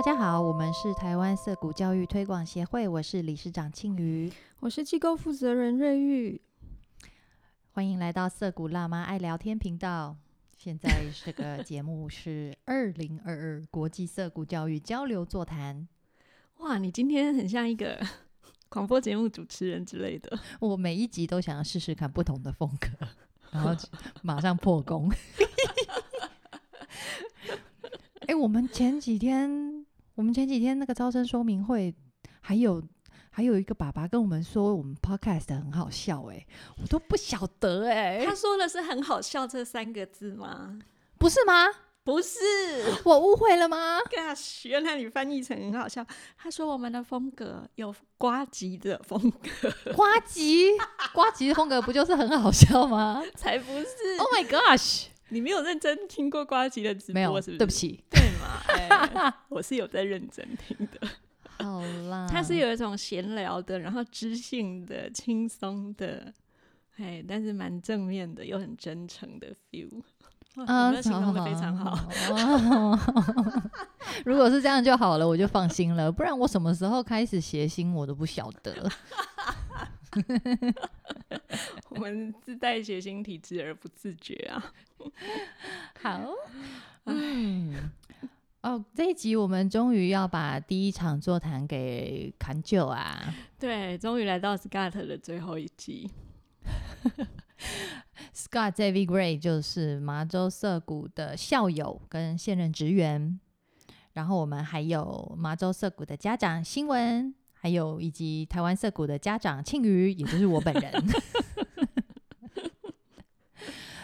大家好，我们是台湾色谷教育推广协会，我是理事长庆瑜，我是机构负责人瑞玉，欢迎来到色谷辣妈爱聊天频道。现在这个节目是二零二二国际色谷教育交流座谈。哇，你今天很像一个 广播节目主持人之类的。我每一集都想要试试看不同的风格，然后马上破功。哎，我们前几天，我们前几天那个招生说明会，还有还有一个爸爸跟我们说，我们 podcast 很好笑，哎，我都不晓得，哎，他说的是很好笑这三个字吗？不是吗？不是，我误会了吗？Gosh，原来你翻译成很好笑。他说我们的风格有瓜吉的风格，瓜吉，瓜吉的风格不就是很好笑吗？才不是！Oh my gosh！你没有认真听过瓜吉的直播，是不是？对不起，我是有在认真听的。好啦，他是有一种闲聊的，然后知性的、轻松的，哎，但是蛮正面的，又很真诚的 feel。啊，形容的非常好。如果是这样就好了，我就放心了。不然我什么时候开始谐星，我都不晓得。我们自带谐星体质而不自觉啊。好，嗯，哦，这一集我们终于要把第一场座谈给砍旧啊！对，终于来到 Scott 的最后一集。Scott David Gray 就是麻州涩谷的校友跟现任职员，然后我们还有麻州涩谷的家长新闻，还有以及台湾涩谷的家长庆余，也就是我本人。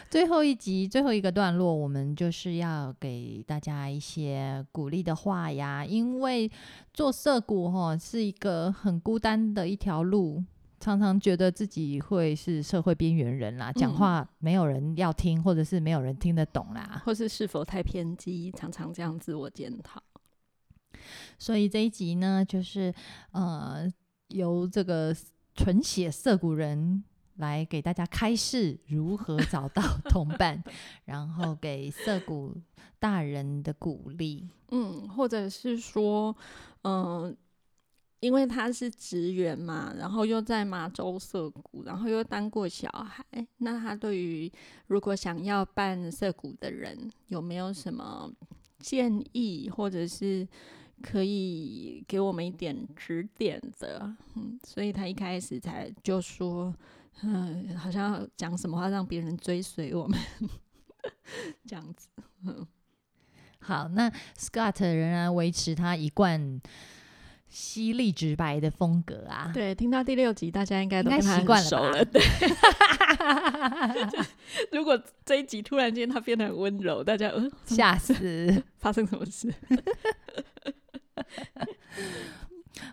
最后一集最后一个段落，我们就是要给大家一些鼓励的话呀，因为做社股哈是一个很孤单的一条路，常常觉得自己会是社会边缘人啦，讲话没有人要听，或者是没有人听得懂啦，或是是否太偏激，常常这样自我检讨。所以这一集呢，就是呃由这个纯血涩谷人。来给大家开示如何找到同伴，然后给涩谷大人的鼓励。嗯，或者是说，嗯，因为他是职员嘛，然后又在马州涩谷，然后又当过小孩，那他对于如果想要办涩谷的人，有没有什么建议，或者是可以给我们一点指点的？嗯，所以他一开始才就说。嗯，好像要讲什么话让别人追随我们，这样子。嗯，好，那 Scott 仍然维持他一贯犀利直白的风格啊。对，听到第六集，大家应该都习惯了。对，如果这一集突然间他变得很温柔，大家呃吓死，发生什么事？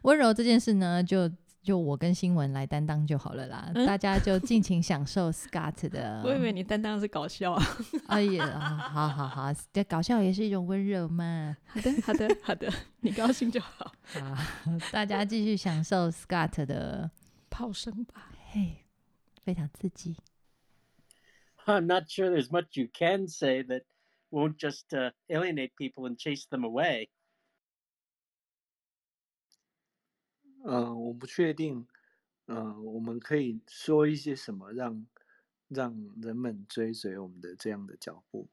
温柔这件事呢，就。就我跟新闻来担当就好了啦，大家就尽情享受 Scott 的。我以为你担当是搞笑啊！哎呀，好好好，这搞笑也是一种温柔嘛。好的，好的，好的，你高兴就好。好，大家继续享受 Scott 的炮声吧。嘿，非常刺激。I'm not sure there's much you can say that won't just alienate people and chase them away. 嗯，我不确定。嗯，我们可以说一些什么，让让人们追随我们的这样的脚步？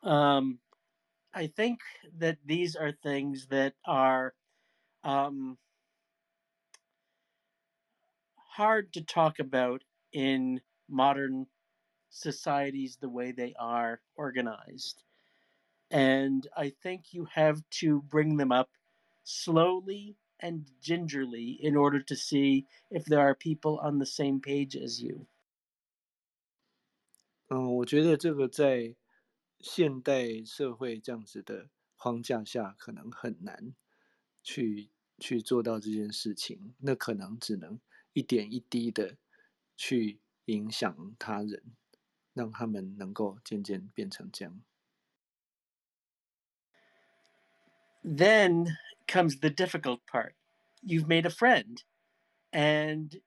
Um, I think that these are things that are um, hard to talk about in modern societies the way they are organized. And I think you have to bring them up slowly and gingerly in order to see if there are people on the same page as you. 嗯，我觉得这个在现代社会这样子的框架下，可能很难去去做到这件事情。那可能只能一点一滴的去影响他人，让他们能够渐渐变成这样。Then comes the difficult part. You've made a friend, and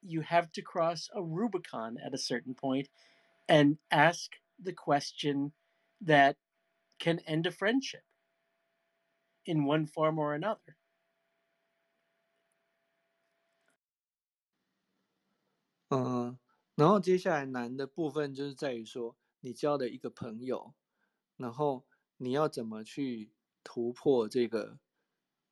you have to cross a Rubicon at a certain point and ask the question that can end a friendship in one form or another. 嗯，然后接下来难的部分就是在于说，你交的一个朋友，然后你要怎么去 突破这个、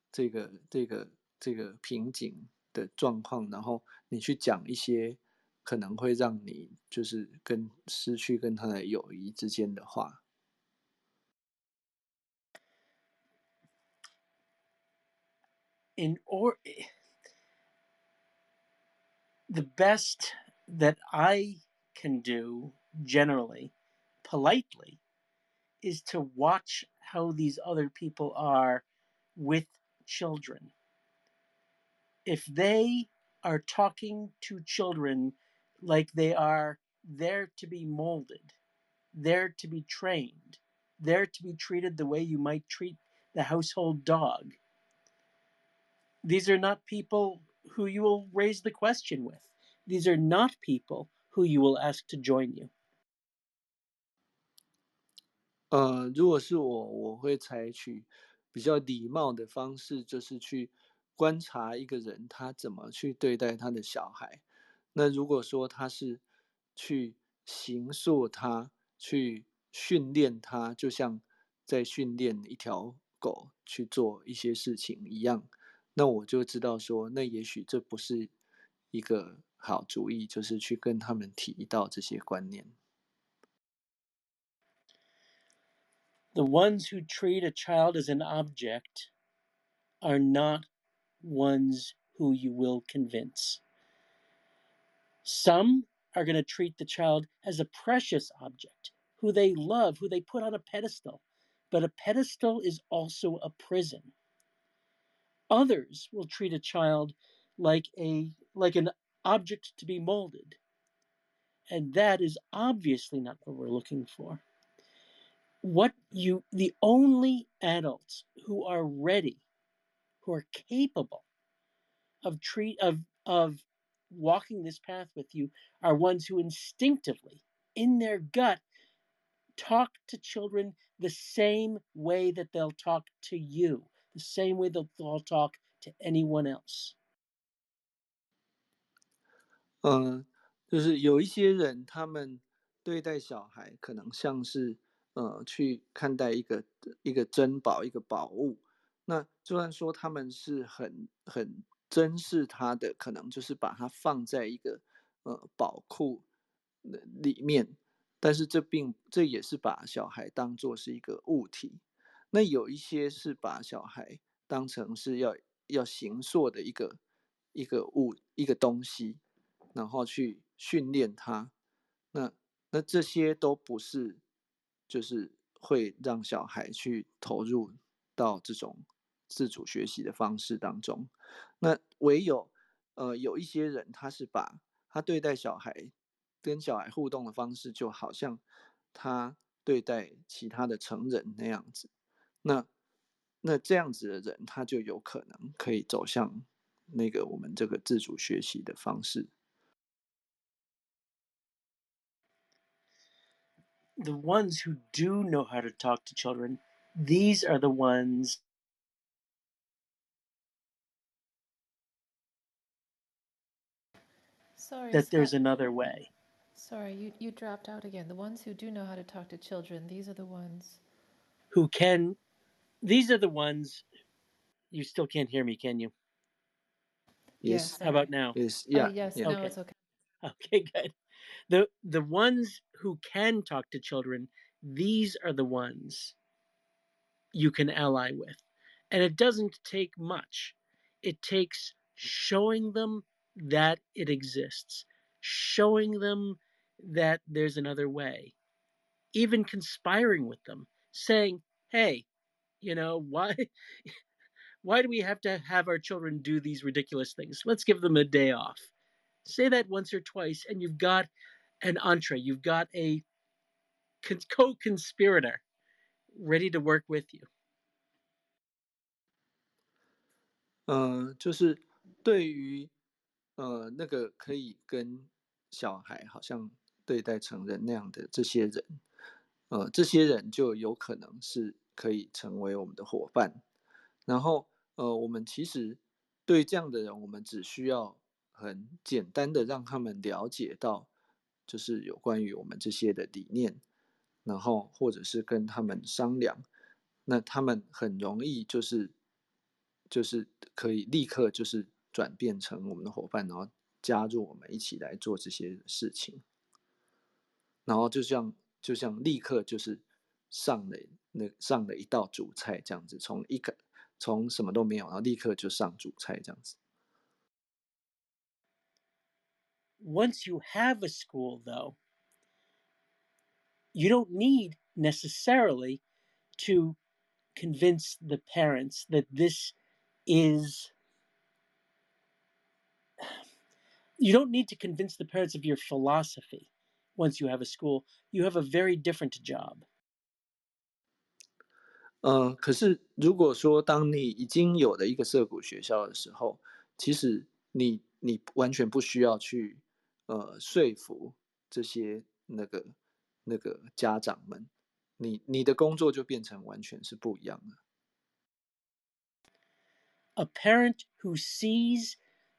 这个、这个、这个瓶颈的状况，然后你去讲一些可能会让你就是跟失去跟他的友谊之间的话。in or the best that I can do generally, politely, is to watch how these other people are with children. If they are talking to children like they are there to be molded, there to be trained, there to be treated the way you might treat the household dog, these are not people who you will raise the question with. These are not people who you will ask to join you. 呃，如果是我，我会采取比较礼貌的方式，就是去观察一个人他怎么去对待他的小孩。那如果说他是去形塑他，去训练他，就像在训练一条狗去做一些事情一样，那我就知道说，那也许这不是一个好主意，就是去跟他们提到这些观念。The ones who treat a child as an object are not ones who you will convince. Some are going to treat the child as a precious object, who they love, who they put on a pedestal. But a pedestal is also a prison. Others will treat a child like a like an object to be molded. And that is obviously not what we're looking for What you the only adults who are ready, who are capable of treat of of walking this path with you are ones who instinctively in their gut talk to children the same way that they'll talk to you, the same way that they'll talk to anyone else. 嗯，就是有一些人，他们对待小孩可能像是 呃去看待一个一个珍宝、一个宝物。那就算说他们是很很珍视它的，可能就是把它放在一个呃宝库里面，但是这并这也是把小孩当做是一个物体。那有一些是把小孩当成是要要形塑的一个一个物一个东西。然后去训练他，那那这些都不是，就是会让小孩去投入到这种自主学习的方式当中。那唯有呃有一些人，他是把他对待小孩跟小孩互动的方式，就好像他对待其他的成人那样子。那那这样子的人，他就有可能可以走向那个我们这个自主学习的方式。The ones who do know how to talk to children, these are the ones Sorry, that there's another way. Sorry, you, you dropped out again. The ones who do know how to talk to children, these are the ones. Who can, these are the ones, you still can't hear me, can you? Yes. How about now? Yes. oh, Yeah. yes, yeah. no, Okay. it's okay. Okay, good. The the ones who can talk to children, these are the ones you can ally with. And it doesn't take much. It takes showing them that it exists, showing them that there's another way, even conspiring with them, saying, "Hey, you know, why why do we have to have our children do these ridiculous things? Let's give them a day off." Say that once or twice and you've got an entree, you've got a co-conspirator ready to work with you. 呃，就是对于呃那个可以跟小孩好像对待成人那样的这些人，呃，这些人就有可能是可以成为我们的伙伴。然后，呃，我们其实对这样的人，我们只需要很简单的让他们了解到，就是有关于我们这些的理念，然后或者是跟他们商量，那他们很容易就是就是可以立刻就是转变成我们的伙伴，然后加入我们一起来做这些事情。然后就像就像立刻就是上了那上了一道主菜这样子，从一个从什么都没有，然后立刻就上主菜这样子。Once you have a school, though, you don't need necessarily to convince the parents that this is. You don't need to convince the parents of your philosophy once you have a school. You have a very different job. 呃，可是如果说当你已经有了一个涉谷学校的时候，其实你你完全不需要去 呃说服这些那个那个家长们，你你的工作就变成完全是不一样的。 A parent who sees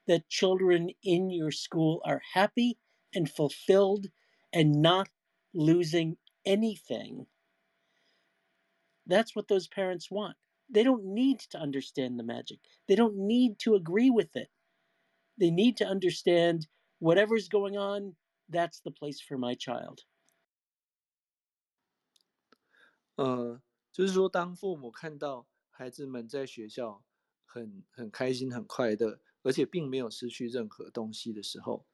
that children in your school are happy and fulfilled and not losing anything. That's what those parents want. They don't need to understand the magic. They don't need to agree with it. They need to understand whatever is going on, that's the place for my child. 呃，就是说，当父母看到孩子们在学校很很开心、很快乐，而且并没有失去任何东西的时候，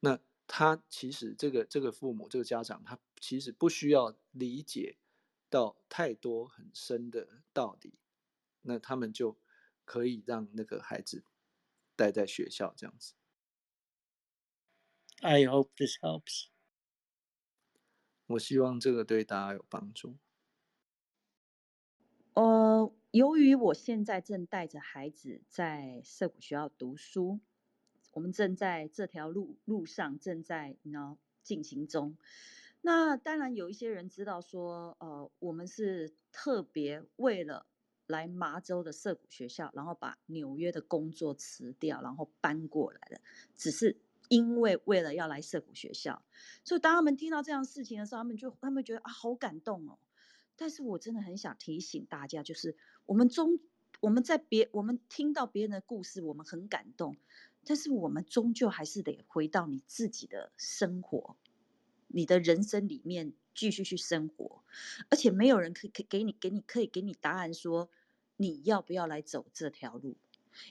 那他其实这个这个父母这个家长，他其实不需要理解到太多很深的道理，那他们就可以让那个孩子待在学校这样子。I hope this helps. 我希望这个对大家有帮助。呃，由于我现在正带着孩子在社谷学校读书，我们正在这条路路上正在呢进行中。那当然有一些人知道说，呃，我们是特别为了来麻州的社谷学校，然后把纽约的工作辞掉，然后搬过来的，只是因为为了要来涩谷学校，所以当他们听到这样事情的时候，他们就他们觉得啊，好感动哦。但是我真的很想提醒大家，就是我们终我们在别我们听到别人的故事，我们很感动，但是我们终究还是得回到你自己的生活，你的人生里面继续去生活，而且没有人可以可以给你给你可以给你答案说你要不要来走这条路，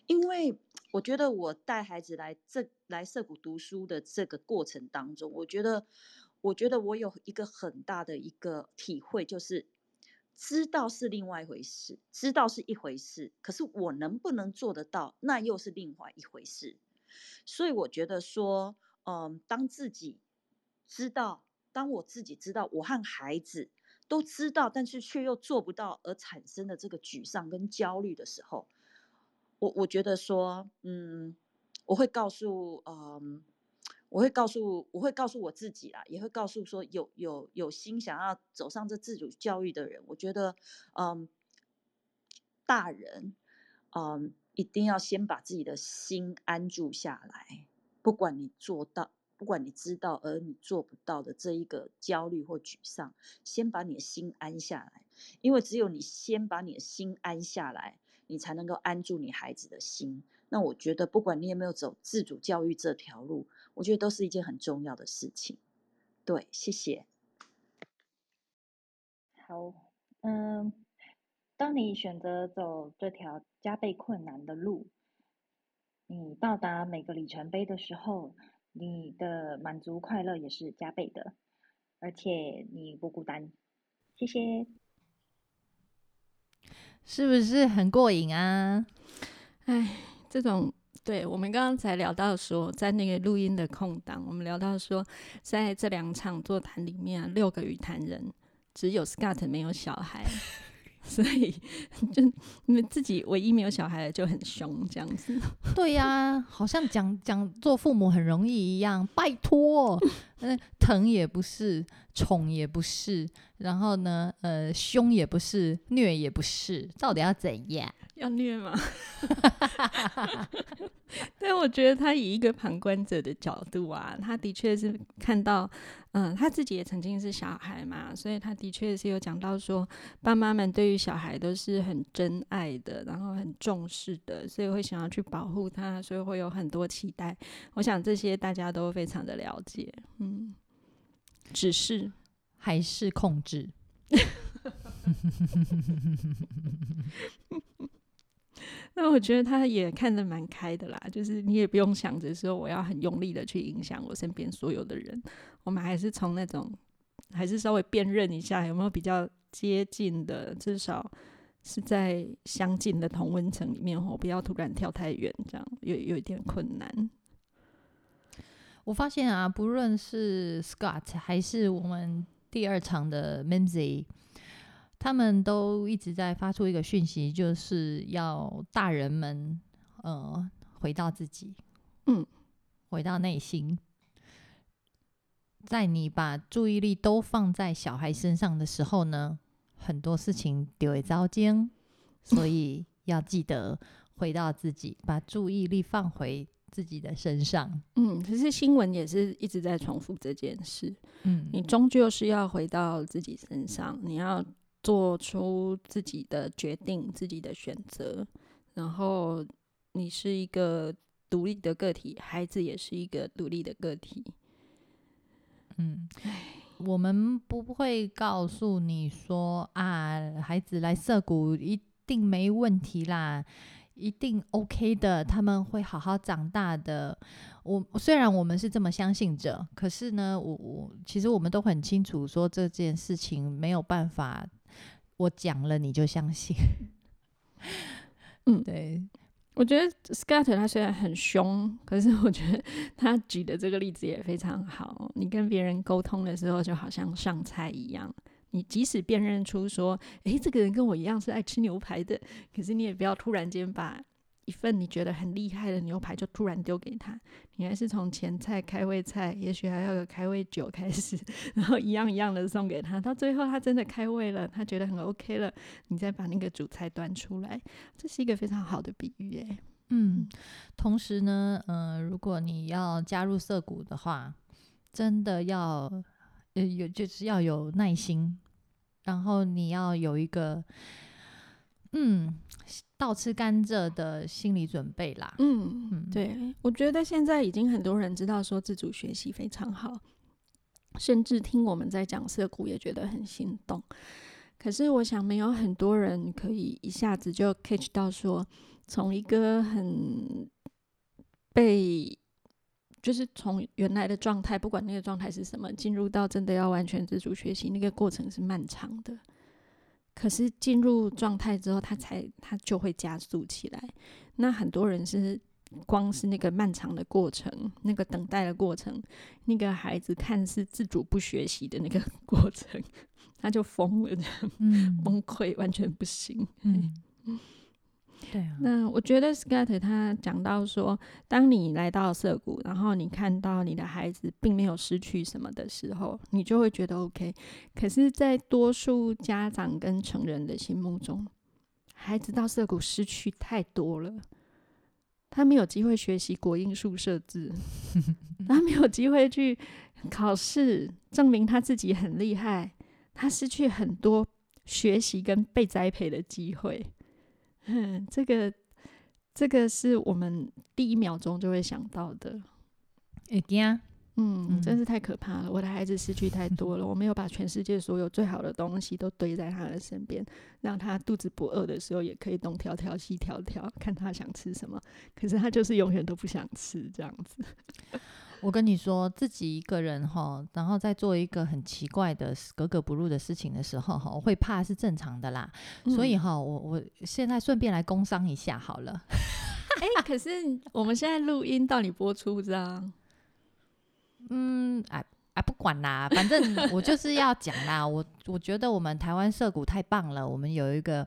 因为我觉得我带孩子来这来涩谷读书的这个过程当中，我觉得我觉得我有一个很大的一个体会，就是知道是另外一回事，知道是一回事，可是我能不能做得到，那又是另外一回事。所以我觉得说，嗯，当自己知道，当我自己知道，我和孩子都知道，但是却又做不到，而产生的这个沮丧跟焦虑的时候，我我觉得说，嗯，我会告诉，嗯，我会告诉，我会告诉我自己啦，也会告诉说有有有心想要走上这自主教育的人，我觉得，嗯，大人，嗯，一定要先把自己的心安住下来，不管你做到，不管你知道而你做不到的这一个焦虑或沮丧，先把你的心安下来，因为只有你先把你的心安下来，你才能够安住你孩子的心。那我觉得，不管你有没有走自主教育这条路，我觉得都是一件很重要的事情。对，谢谢。好，嗯，当你选择走这条加倍困难的路，你到达每个里程碑的时候，你的满足快乐也是加倍的，而且你不孤单。谢谢。是不是很过瘾啊？哎，这种对我们刚刚才聊到说，在那个录音的空档，我们聊到说，在这两场座谈里面、啊，六个语坛人只有 Scott 没有小孩，所以就你们自己唯一没有小孩的就很凶这样子。对呀、好像讲讲做父母很容易一样，拜托，嗯，疼也不是，宠也不是，然后呢，呃，凶也不是，虐也不是，到底要怎样？要虐吗？但我觉得他以一个旁观者的角度啊，他的确是看到，嗯，他自己也曾经是小孩嘛，所以他的确是有讲到说，爸妈们对于小孩都是很真爱的，然后很重视的，所以会想要去保护他，所以会有很多期待。我想这些大家都非常的了解，嗯，只是还是控制？那我觉得他也看得蛮开的啦，就是你也不用想着说我要很用力的去影响我身边所有的人，我们还是从那种还是稍微辨认一下有没有比较接近的，至少是在相近的同温层里面哦，不要突然跳太远，这样有有一点困难。我发现啊，不论是 Scott 还是我们第二场的 Mimsy，他们都一直在发出一个讯息，就是要大人们呃回到自己，嗯，回到内心。在你把注意力都放在小孩身上的时候呢，很多事情丢会遭奸，所以 要记得回到自己，把注意力放回自己的身上。嗯，其实新闻也是一直在重复这件事，嗯，你终究是要回到自己身上，你要做出自己的决定、自己的选择，然后你是一个独立的个体，孩子也是一个独立的个体。嗯，我们不会告诉你说啊，孩子来涩谷一定没问题啦，一定 OK 的，他们会好好长大的。我虽然我们是这么相信着，可是呢，我我其实我们都很清楚，说这件事情没有办法，我讲了你就相信。嗯 对，我觉得 Scott 他虽然很凶，可是我觉得他举的这个例子也非常好。你跟别人沟通的时候，就好像上菜一样，你即使辨认出说，诶，这个人跟我一样是爱吃牛排的，可是你也不要突然间把一份你觉得很厉害的牛排就突然丢给他，你还是从前菜、开胃菜，也许还要有开胃酒开始，然后一样一样的送给他，到最后他真的开胃了，他觉得很 OK 了，你再把那个主菜端出来，这是一个非常好的比喻，诶。嗯，同时呢，呃，如果你要加入涩谷的话，真的要呃有就是要有耐心，然后你要有一个嗯倒吃甘蔗的心理准备啦。嗯，嗯，对，我觉得现在已经很多人知道说自主学习非常好，甚至听我们在讲涩谷也觉得很心动。可是我想，没有很多人可以一下子就 catch 到说，从一个很被就是从原来的状态，不管那个状态是什么，进入到真的要完全自主学习，那个过程是漫长的。可是进入状态之后，他才他就会加速起来。那很多人是光是那个漫长的过程，那个等待的过程，那个孩子看似自主不学习的那个 过程，他就疯了，这样嗯崩溃，完全不行。嗯，对啊，那我觉得 Scott 他讲到说，当你来到涩谷，然后你看到你的孩子并没有失去什么的时候，你就会觉得 OK。可是，在多数家长跟成人的心目中，孩子到涩谷失去太多了。他没有机会学习国英数设字，他没有机会去考试证明他自己很厉害，他失去很多学习跟被栽培的机会。嗯，这个这个是我们第一秒钟就会想到的。会惊，嗯，真嗯是太可怕了！我的孩子失去太多了，我没有把全世界所有最好的东西都堆在他的身边，让他肚子不饿的时候也可以东挑挑西挑挑，看他想吃什么。可是他就是永远都不想吃这样子。我跟你说，自己一个人哈，然后在做一个很奇怪的、格格不入的事情的时候哈，我会怕是正常的啦。所以嗯哈，我我现在顺便来工商一下好了。哎、可是我们现在录音到你播出不知道？嗯，哎，啊，不管啦，反正 我就是要讲啦。我我觉得我们台湾社谷太棒了，我们有一个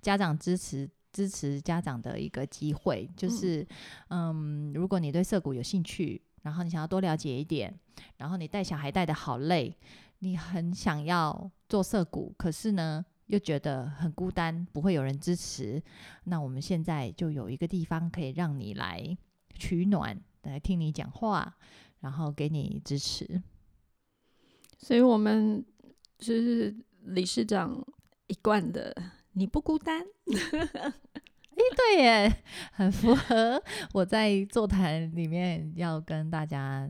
家长支持支持家长的一个机会，就是嗯如果你对社谷有兴趣，然后你想要多了解一点，然后你带小孩带的好累，你很想要做社谷，可是呢又觉得很孤单，不会有人支持，那我们现在就有一个地方可以让你来取暖，来听你讲话，然后给你支持。所以我们就是理事长一贯的，你不孤单。对耶，很符合我在座谈里面要跟大家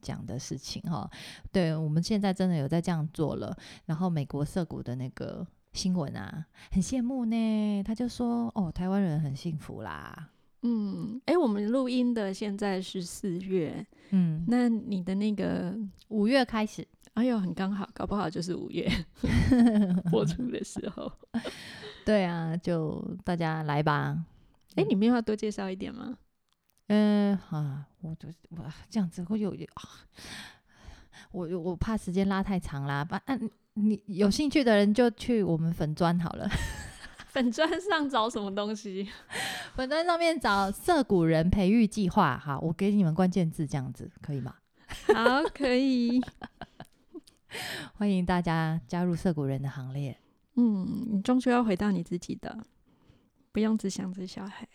讲的事情哈。对，我们现在真的有在这样做了。然后美国涩谷的那个新闻啊，很羡慕呢。他就说：“哦，台湾人很幸福啦。嗯，哎，我们录音的现在是四月，”嗯，那你的那个，五月开始，哎呦，很刚好，搞不好就是五月 播出的时候。对啊，就大家来吧。哎，你们要多介绍一点吗？嗯，啊，我就我这样子会有啊，我我怕时间拉太长啦。把嗯，你有兴趣的人就去我们粉砖好了。粉砖上找什么东西？粉砖上面找涩谷人培育计划。哈，我给你们关键字，这样子可以吗？好，可以。欢迎大家加入涩谷人的行列。嗯，你终究要回到你自己的，不用只想着小孩。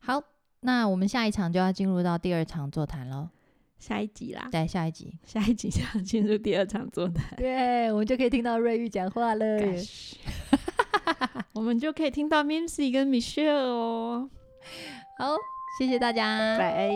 好，那我们下一场就要进入到第二场座谈喽。下一集啦，对，下一集，下一集就要进入第二场座谈。对，我们就可以听到瑞玉讲话了。我们就可以听到 Mimsy 跟 Michelle 哦。好，谢谢大家，拜。